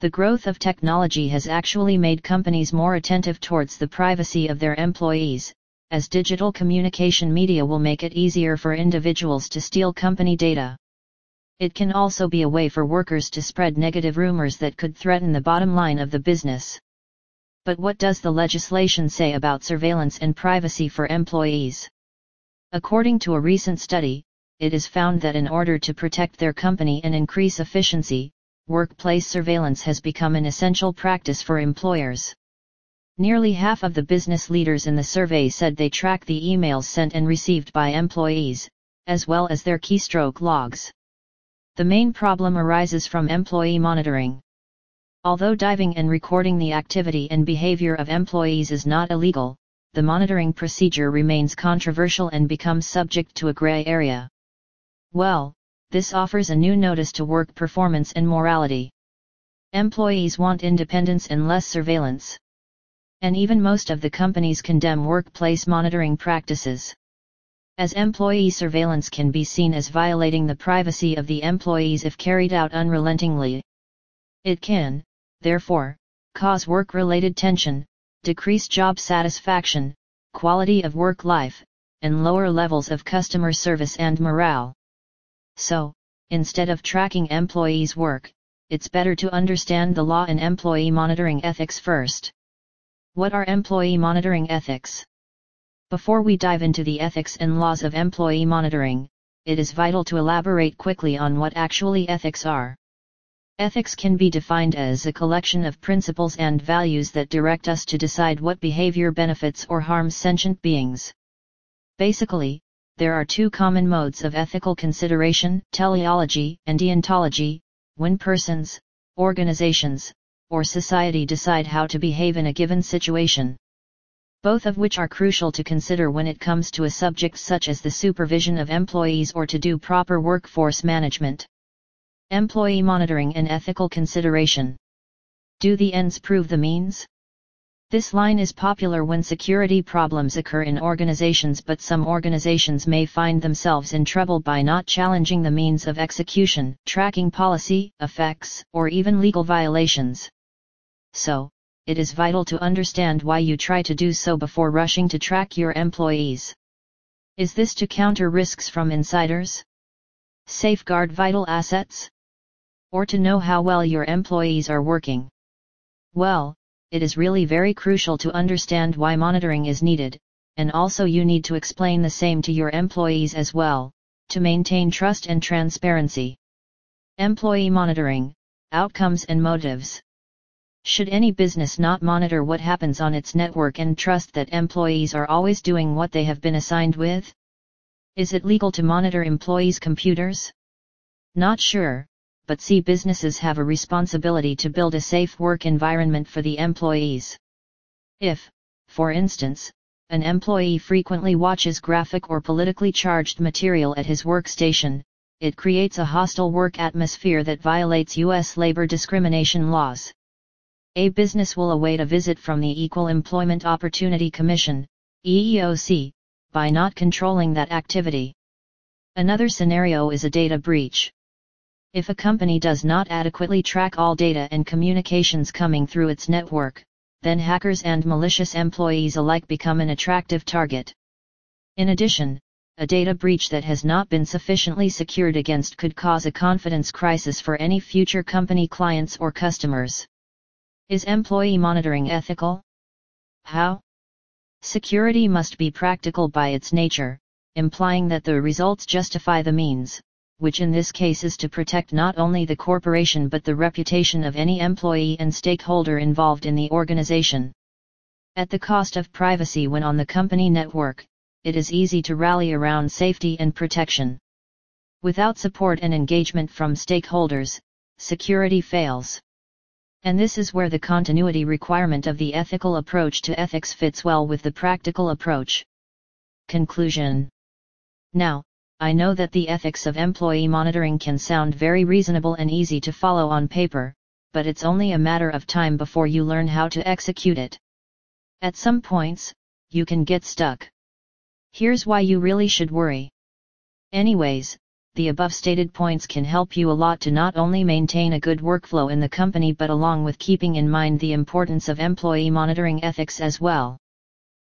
The growth of technology has actually made companies more attentive towards the privacy of their employees, as digital communication media will make it easier for individuals to steal company data. It can also be a way for workers to spread negative rumors that could threaten the bottom line of the business. But what does the legislation say about surveillance and privacy for employees? According to a recent study, it is found that in order to protect their company and increase efficiency, workplace surveillance has become an essential practice for employers. Nearly half of the business leaders in the survey said they track the emails sent and received by employees, as well as their keystroke logs. The main problem arises from employee monitoring. Although diving and recording the activity and behavior of employees is not illegal, the monitoring procedure remains controversial and becomes subject to a gray area. Well, this offers a new notice to work performance and morality. Employees want independence and less surveillance. And even most of the companies condemn workplace monitoring practices. As employee surveillance can be seen as violating the privacy of the employees if carried out unrelentingly. It can, therefore, cause work-related tension, decrease job satisfaction, quality of work life, and lower levels of customer service and morale. So, instead of tracking employees' work, it's better to understand the law and employee monitoring ethics first. What are employee monitoring ethics? Before we dive into the ethics and laws of employee monitoring, it is vital to elaborate quickly on what actually ethics are. Ethics can be defined as a collection of principles and values that direct us to decide what behavior benefits or harms sentient beings. Basically, there are two common modes of ethical consideration, teleology and deontology, when persons, organizations, or society decide how to behave in a given situation. Both of which are crucial to consider when it comes to a subject such as the supervision of employees or to do proper workforce management. Employee monitoring and ethical consideration. Do the ends prove the means? This line is popular when security problems occur in organizations but some organizations may find themselves in trouble by not challenging the means of execution, tracking policy, effects, or even legal violations. So, it is vital to understand why you try to do so before rushing to track your employees. Is this to counter risks from insiders? Safeguard vital assets? Or to know how well your employees are working? Well, it is really very crucial to understand why monitoring is needed, and also you need to explain the same to your employees as well, to maintain trust and transparency. Employee monitoring, outcomes and motives. Should any business not monitor what happens on its network and trust that employees are always doing what they have been assigned with? Is it legal to monitor employees' computers? Not sure, but see businesses have a responsibility to build a safe work environment for the employees. If, for instance, an employee frequently watches graphic or politically charged material at his workstation, it creates a hostile work atmosphere that violates U.S. labor discrimination laws. A business will await a visit from the Equal Employment Opportunity Commission, EEOC, by not controlling that activity. Another scenario is a data breach. If a company does not adequately track all data and communications coming through its network, then hackers and malicious employees alike become an attractive target. In addition, a data breach that has not been sufficiently secured against could cause a confidence crisis for any future company clients or customers. Is employee monitoring ethical? How? Security must be practical by its nature, implying that the results justify the means, which in this case is to protect not only the corporation but the reputation of any employee and stakeholder involved in the organization. At the cost of privacy when on the company network, it is easy to rally around safety and protection. Without support and engagement from stakeholders, security fails. And this is where the continuity requirement of the ethical approach to ethics fits well with the practical approach. Conclusion Now, I know that the ethics of employee monitoring can sound very reasonable and easy to follow on paper, but it's only a matter of time before you learn how to execute it. At some points, you can get stuck. Here's why you really should worry. Anyways, the above stated points can help you a lot to not only maintain a good workflow in the company but along with keeping in mind the importance of employee monitoring ethics as well.